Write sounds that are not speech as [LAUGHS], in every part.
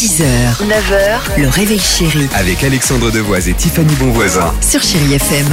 6h, 9h, le réveil chéri Avec Alexandre Devoise et Tiffany Bonvoisin. sur Chérie FM.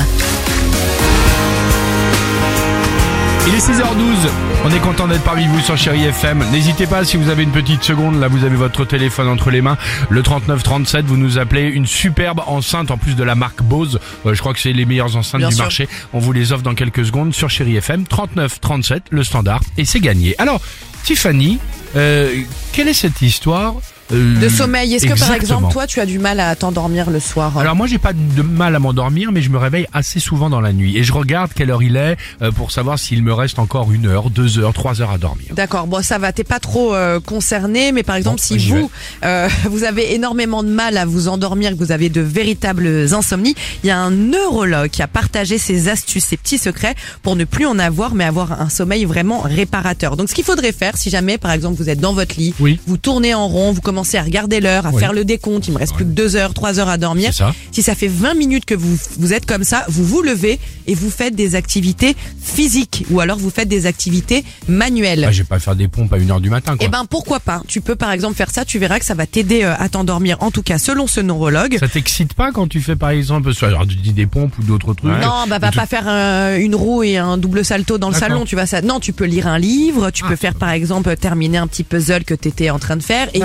Il est 6h12, on est content d'être parmi vous sur Chéri FM. N'hésitez pas si vous avez une petite seconde, là vous avez votre téléphone entre les mains, le 3937, vous nous appelez une superbe enceinte en plus de la marque Bose. Euh, je crois que c'est les meilleures enceintes Bien du sûr. marché. On vous les offre dans quelques secondes sur Chéri FM 3937, le standard, et c'est gagné. Alors, Tiffany, euh, quelle est cette histoire euh, De sommeil. Est-ce que par exemple, toi, tu as du mal à t'endormir le soir alors moi j'ai pas de mal à m'endormir mais je me réveille assez souvent dans la nuit et je regarde quelle heure il est euh, pour savoir s'il me reste encore une heure, deux heures, trois heures à dormir. D'accord, bon ça va, t'es pas trop euh, concerné, mais par exemple si vous euh, [LAUGHS] vous avez énormément de mal à vous endormir, que vous avez de véritables insomnies, il y a un neurologue qui a partagé ses astuces, ses petits secrets pour ne plus en avoir, mais avoir un sommeil vraiment réparateur. Donc ce qu'il faudrait faire, si jamais par exemple vous êtes dans votre lit, Oui. vous tournez en rond, vous commencez à regarder l'heure, à Oui. faire le décompte, il me reste plus que deux heures, trois heures à dormir. Ça. Si ça fait 20 minutes que vous, vous êtes comme ça, vous vous levez et vous faites des activités physiques ou alors vous faites des activités manuelles. Ah, je vais pas faire des pompes à une heure du matin quoi. Eh ben pourquoi pas? Tu peux par exemple faire ça, tu verras que ça va t'aider euh, à t'endormir. En tout cas, selon ce neurologue. Ça t'excite pas quand tu fais par exemple soit alors, tu dis des pompes ou d'autres trucs? Non, bah va Tu- pas faire euh, une roue et un double salto dans le salon, tu vois ça. Non, tu peux lire un livre, tu peux faire par exemple terminer un petit puzzle que t'étais en train de faire. D'accord.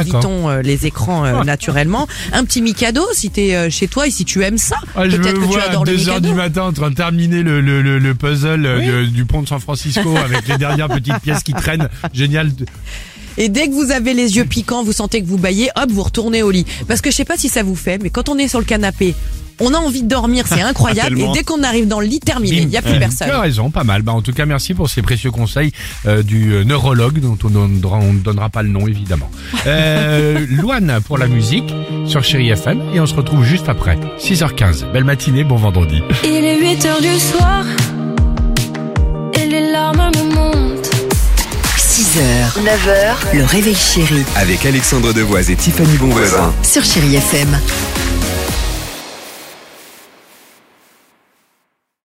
Euh, les écrans euh, [LAUGHS] naturellement. Un petit Mikado si t'es euh, chez toi et si tu aimes ça. Ah, je me que tu vois à adores le 2 heures Mikado. du matin en train de terminer le, le, le, le puzzle euh, de- du pont de San Francisco [LAUGHS] avec les dernières petites pièces qui traînent. Génial. Et dès que vous avez les yeux piquants, vous sentez que vous baillez, hop, vous retournez au lit. Parce que je sais pas si ça vous fait, mais quand on est sur le canapé, on a envie de dormir, c'est [LAUGHS] incroyable. et dès qu'on arrive dans le lit, terminé, il y a plus personne. Tu as raison, pas mal. Bah, en tout cas, merci pour ces précieux conseils euh, du euh, neurologue dont on ne donnera pas le nom évidemment. Euh, [LAUGHS] Loane pour la musique sur Chéri FM et on se retrouve juste après 6h15. Belle matinée, bon vendredi. Il est 8 heures du soir et les larmes me montent. 6h, 9h, le réveil chéri Avec Alexandre Devoise et Tiffany Bonvoisin. sur Chérie FM.